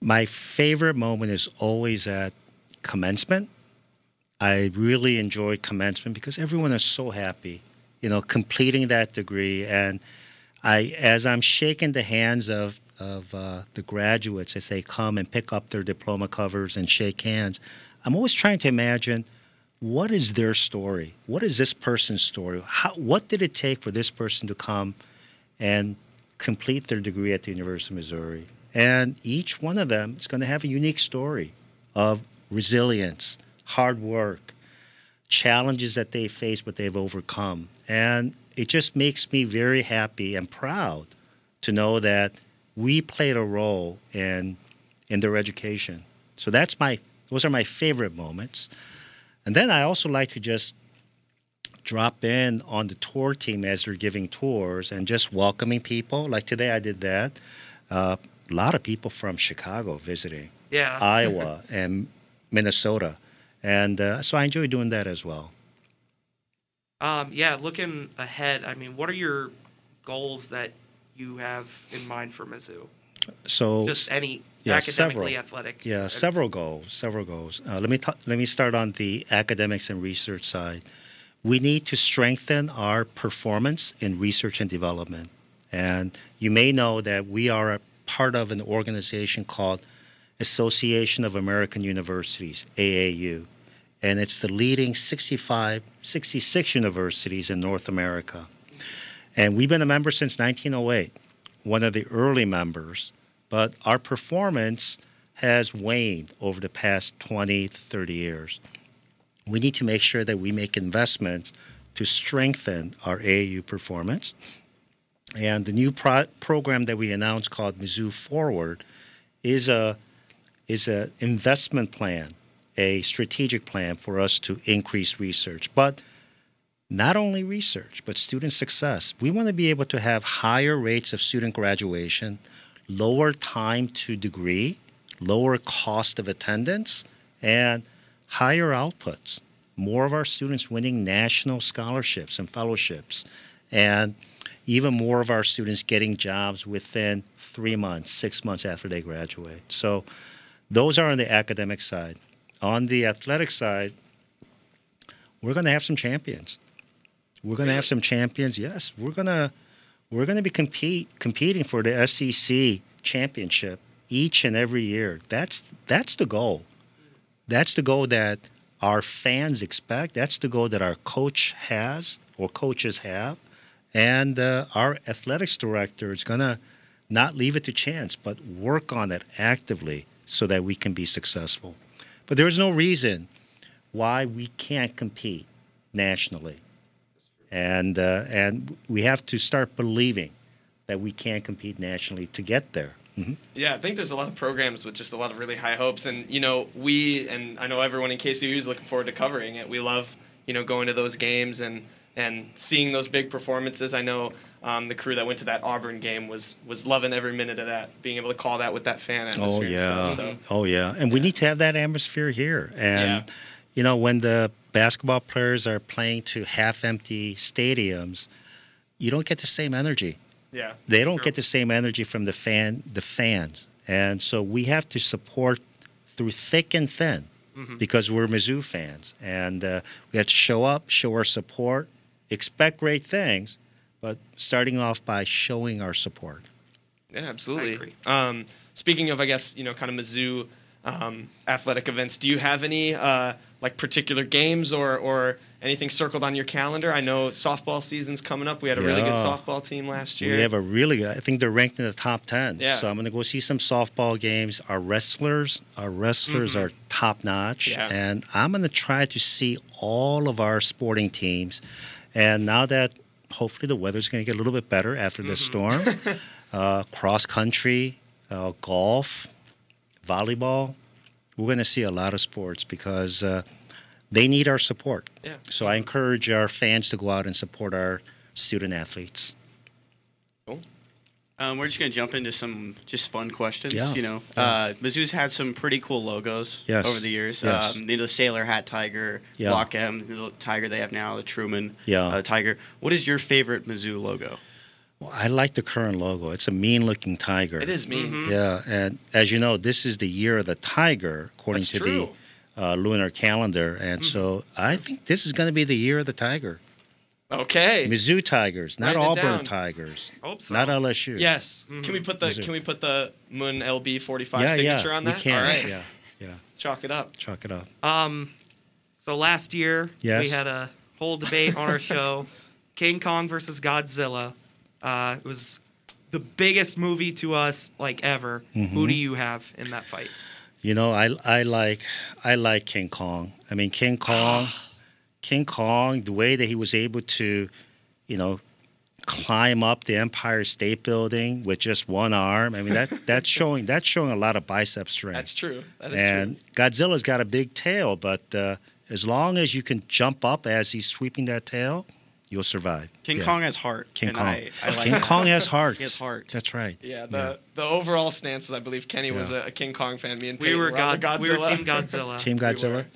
My favorite moment is always at commencement. I really enjoy commencement because everyone is so happy, you know, completing that degree. And I, as I'm shaking the hands of of uh, the graduates as they come and pick up their diploma covers and shake hands, I'm always trying to imagine what is their story. What is this person's story? How, what did it take for this person to come and complete their degree at the University of Missouri. And each one of them is going to have a unique story of resilience, hard work, challenges that they face but they've overcome. And it just makes me very happy and proud to know that we played a role in in their education. So that's my those are my favorite moments. And then I also like to just drop in on the tour team as they're giving tours and just welcoming people. Like today, I did that. Uh, a lot of people from Chicago visiting, Yeah. Iowa and Minnesota, and uh, so I enjoy doing that as well. Um, yeah, looking ahead, I mean, what are your goals that you have in mind for Mizzou? So Just any yeah, academically several. athletic. Yeah, several goals. Several goals. Uh, let me ta- let me start on the academics and research side. We need to strengthen our performance in research and development. And you may know that we are a part of an organization called Association of American Universities (AAU), and it's the leading 65, 66 universities in North America. And we've been a member since 1908, one of the early members, but our performance has waned over the past 20, 30 years. We need to make sure that we make investments to strengthen our AAU performance. And the new pro- program that we announced called Mizzou Forward is a is an investment plan, a strategic plan for us to increase research. But not only research, but student success. We want to be able to have higher rates of student graduation, lower time to degree, lower cost of attendance, and higher outputs. More of our students winning national scholarships and fellowships, and even more of our students getting jobs within three months, six months after they graduate. So, those are on the academic side. On the athletic side, we're going to have some champions. We're going to have some champions. Yes, we're going to we're going to be compete competing for the SEC championship each and every year. That's that's the goal. That's the goal that our fans expect. That's the goal that our coach has or coaches have, and uh, our athletics director is going to not leave it to chance, but work on it actively so that we can be successful. But there's no reason why we can't compete nationally and uh, and we have to start believing that we can compete nationally to get there. Mm-hmm. Yeah, I think there's a lot of programs with just a lot of really high hopes, and you know, we and I know everyone in KCOU is looking forward to covering it. We love you know going to those games and and seeing those big performances. I know um, the crew that went to that Auburn game was was loving every minute of that, being able to call that with that fan atmosphere. Oh yeah, stuff, so. oh yeah, and we need to have that atmosphere here. And Yeah. you know, when the basketball players are playing to half-empty stadiums, you don't get the same energy. yeah, They don't Sure. get the same energy from the fan, the fans, and so we have to support through thick and thin Mm-hmm. because we're Mizzou fans, and uh, we have to show up, show our support, expect great things, but starting off by showing our support. Yeah, absolutely. Um, speaking of, I guess you know, kind of Mizzou um, athletic events, do you have any uh, like particular games or or anything circled on your calendar? I know softball season's coming up. We had a really good softball team last year. We have a really good. I think they're ranked in the top ten. Yeah. So I'm going to go see some softball games. Our wrestlers, our wrestlers are top notch, Mm-hmm. Yeah. and I'm going to try to see all of our sporting teams. And now that hopefully the weather's going to get a little bit better after Mm-hmm. storm, uh, cross country, uh, golf, volleyball, we're going to see a lot of sports because uh, they need our support. Yeah. So I encourage our fans to go out and support our student athletes. Um, we're just gonna jump into some just fun questions. Yeah. You know, uh, Mizzou's had some pretty cool logos Yes. over the years. Yes. Um, the Sailor Hat Tiger, Yeah. Block M, the tiger they have now, the Truman Yeah. uh, Tiger. What is your favorite Mizzou logo? Well, I like the current logo. It's a mean-looking tiger. It is mean. Yeah, and as you know, this is the year of the tiger according That's to true. the uh, lunar calendar, and so I think this is going to be the year of the tiger. Okay. Mizzou Tigers, not Writing it Auburn down. Tigers, Hope so. not LSU. Yes. Can we put the Mizzou. Can we put the Mun LB 45 yeah, signature yeah, on that? we can. All right. Yeah, yeah, Chalk it up. chalk it up. Um, so last year Yes. we had a whole debate on our show, King Kong versus Godzilla. Uh, it was the biggest movie to us like ever. Mm-hmm. Who do you have in that fight? You know, I I like I like King Kong. I mean, King Kong, King Kong, the way that he was able to, you know, climb up the Empire State Building with just one arm. I mean, that that's showing that's showing a lot of bicep strength. That's true. That is and true. Godzilla's got a big tail, but uh, as long as you can jump up as he's sweeping that tail, you'll survive. King Yeah. Kong has heart. King and Kong. I, I like King that. Kong has heart. He has heart. That's right. Yeah, the the overall stance was I believe Kenny was a, a King Kong fan. Me and We Peyton were on the Godz- we were Godzilla. Team Godzilla. Team we Godzilla. were.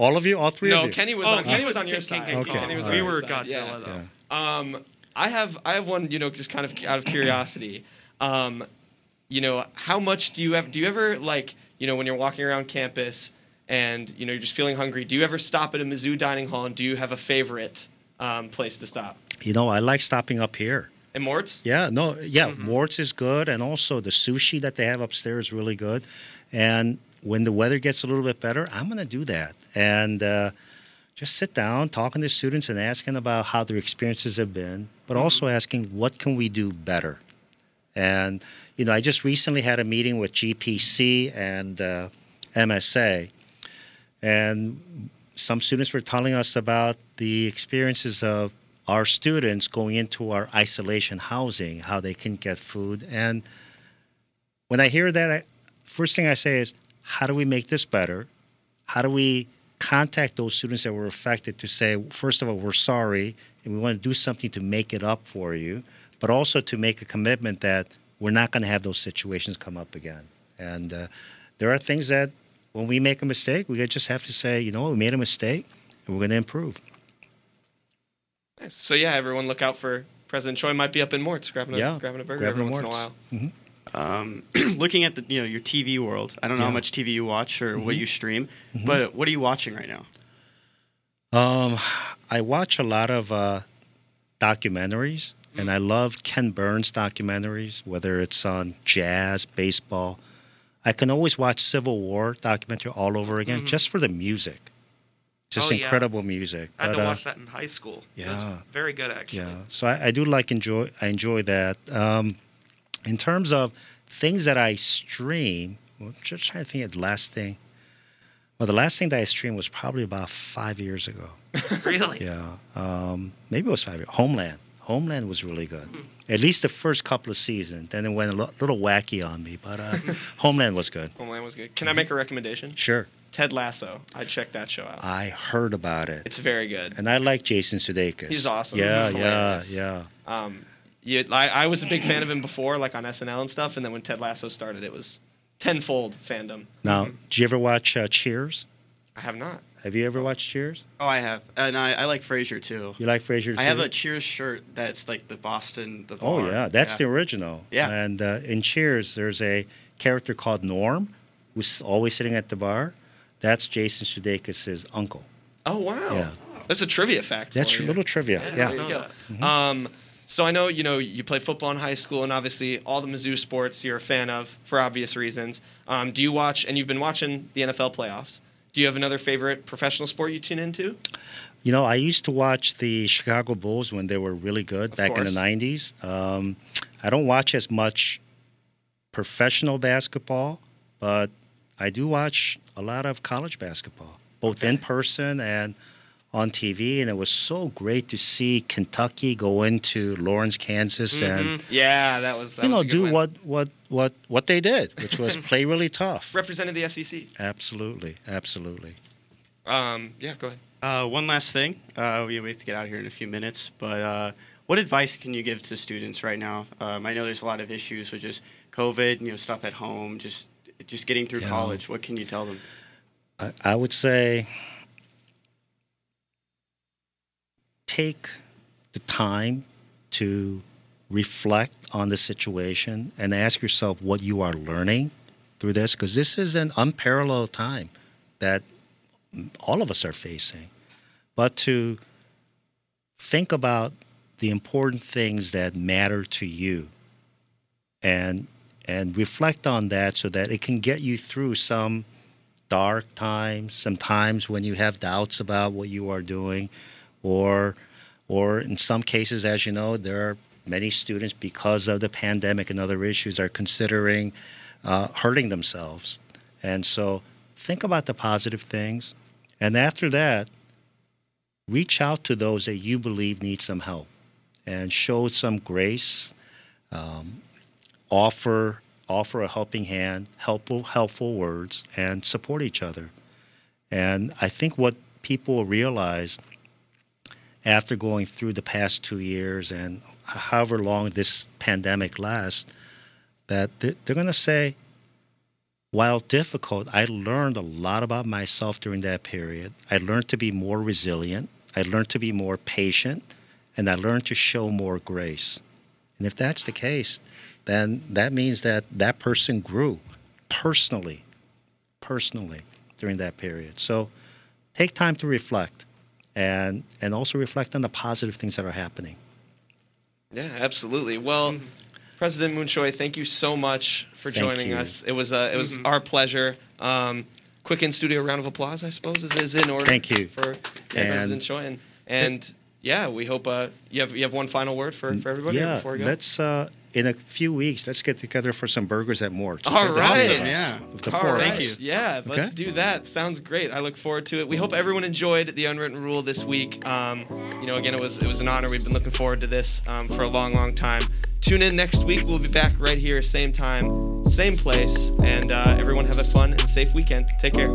All of you, all three No, of you. No, Kenny was Oh, on. Kenny was was on your King- side. Okay. Kenny was on we were Godzilla yeah. though. Yeah. Um, I have I have one. You know, just kind of out of curiosity. Um, you know, how much do you have? Do you ever like you know when you're walking around campus and you know you're just feeling hungry? Do you ever stop at a Mizzou dining hall and do you have a favorite um, place to stop? You know, I like stopping up here. And Mort's? Yeah, no, yeah, Mm-hmm. Mort's is good, and also the sushi that they have upstairs is really good. And when the weather gets a little bit better, I'm going to do that and uh, just sit down, talking to students, and asking about how their experiences have been, but Mm-hmm. also asking what can we do better. And you know, I just recently had a meeting with GPC and uh, MSA, and some students were telling us about the experiences of our students going into our isolation housing, how they can get food. And when I hear that, I, first thing I say is, how do we make this better? How do we contact those students that were affected to say, first of all, we're sorry and we want to do something to make it up for you, but also to make a commitment that we're not going to have those situations come up again. And uh, there are things that when we make a mistake, we just have to say, you know what, we made a mistake and we're going to improve. Nice. So yeah, everyone look out for President Choi. Might be up in Mort's grabbing a Yeah, grabbing a burger grabbing every once in a while. Um, looking at the you know your TV world, I don't know how much TV you watch or what you stream, but what are you watching right now? Um, I watch a lot of uh, documentaries, and I love Ken Burns documentaries, whether it's on jazz, baseball. I can always watch Civil War documentary all over again just for the music. Just Oh, yeah. incredible music. I had But, to uh, that in high school. It was yeah. very good actually. Yeah, so I, I do like enjoy. I enjoy that. Um, in terms of things that I stream, well, just trying to think of the last thing. Well, the last thing that I streamed was probably about five years ago. Really? Yeah, um, maybe it was five years. Homeland. Homeland was really good. At least the first couple of seasons. Then it went a lo- little wacky on me, but uh, Homeland was good. Homeland was good. Can I make a recommendation? Sure, Ted Lasso. I checked that show out. I heard about it, It's very good. and I like Jason Sudeikis. He's awesome. Yeah, He's yeah, hilarious. yeah. Um, you, I, I was a big fan of him before, like on SNL and stuff, and then when Ted Lasso started, it was tenfold fandom. Now, did you ever watch uh, Cheers? I have not. Have you ever watched Cheers? Oh, I have, and I, I like Frasier too. You like Frasier? I have a Cheers shirt that's like the Boston. The bar. Oh yeah, that's the original. Yeah. And uh, in Cheers, there's a character called Norm, who's always sitting at the bar. That's Jason Sudeikis' uncle. Oh wow. Yeah. That's a trivia fact. That's for your you. little trivia. Yeah, Yeah. there you know go. Um, so I know you know you played football in high school, and obviously all the Mizzou sports you're a fan of for obvious reasons. Um, do you watch? And you've been watching the NFL playoffs. Do you have another favorite professional sport you tune into? You know, I used to watch the Chicago Bulls when they were really good Of back in the '90s. Um, I don't watch as much professional basketball, but I do watch a lot of college basketball, both in person and on TV. And it was so great to see Kentucky go into Lawrence, Kansas, and Yeah, that was that you was know a good do win. what what what what they did, which was play really tough. represented the SEC. Absolutely, absolutely. Um, yeah, go ahead. Uh, one last thing. Uh, we we have to get out here in a few minutes, but uh, what advice can you give to students right now? Um, I know there's a lot of issues with just COVID, you know, stuff at home, just just getting through Yeah. college. What can you tell them? I, I would say take the time to reflect on the situation and ask yourself what you are learning through this because this is an unparalleled time that all of us are facing. But to think about the important things that matter to you and and reflect on that so that it can get you through some dark times, some times when you have doubts about what you are doing, or or in some cases, as you know, there are many students because of the pandemic and other issues are considering uh, hurting themselves, and so think about the positive things, and after that, reach out to those that you believe need some help, and show some grace. Um, offer offer a helping hand, helpful helpful words, and support each other. And I think what people realize after going through the past two years and however long this pandemic lasts, that they're going to say, while difficult, I learned a lot about myself during that period. I learned to be more resilient. I learned to be more patient, and I learned to show more grace. And if that's the case, then that means that that person grew personally, personally during that period. So take time to reflect and and also reflect on the positive things that are happening. Yeah, absolutely. Well, President Mun Choi, thank you so much for Thank joining you. us. It was uh, it was our pleasure. Um, quick in studio round of applause, I suppose, is, is in order. Thank you. for yeah, And- President Choi, and, and yeah, we hope uh, you have you have one final word for, for everybody yeah, before we go. let's uh, in a few weeks, let's get together for some burgers at Mort. All right. Awesome, yeah. Of the All four of right. us. Yeah, let's Okay. do that. Sounds great. I look forward to it. We hope everyone enjoyed the unwritten rule this week. Um, you know, again, it was it was an honor. We've been looking forward to this um, for a long, long time. Tune in next week. We'll be back right here, same time, same place, and uh, everyone have a fun and safe weekend. Take care.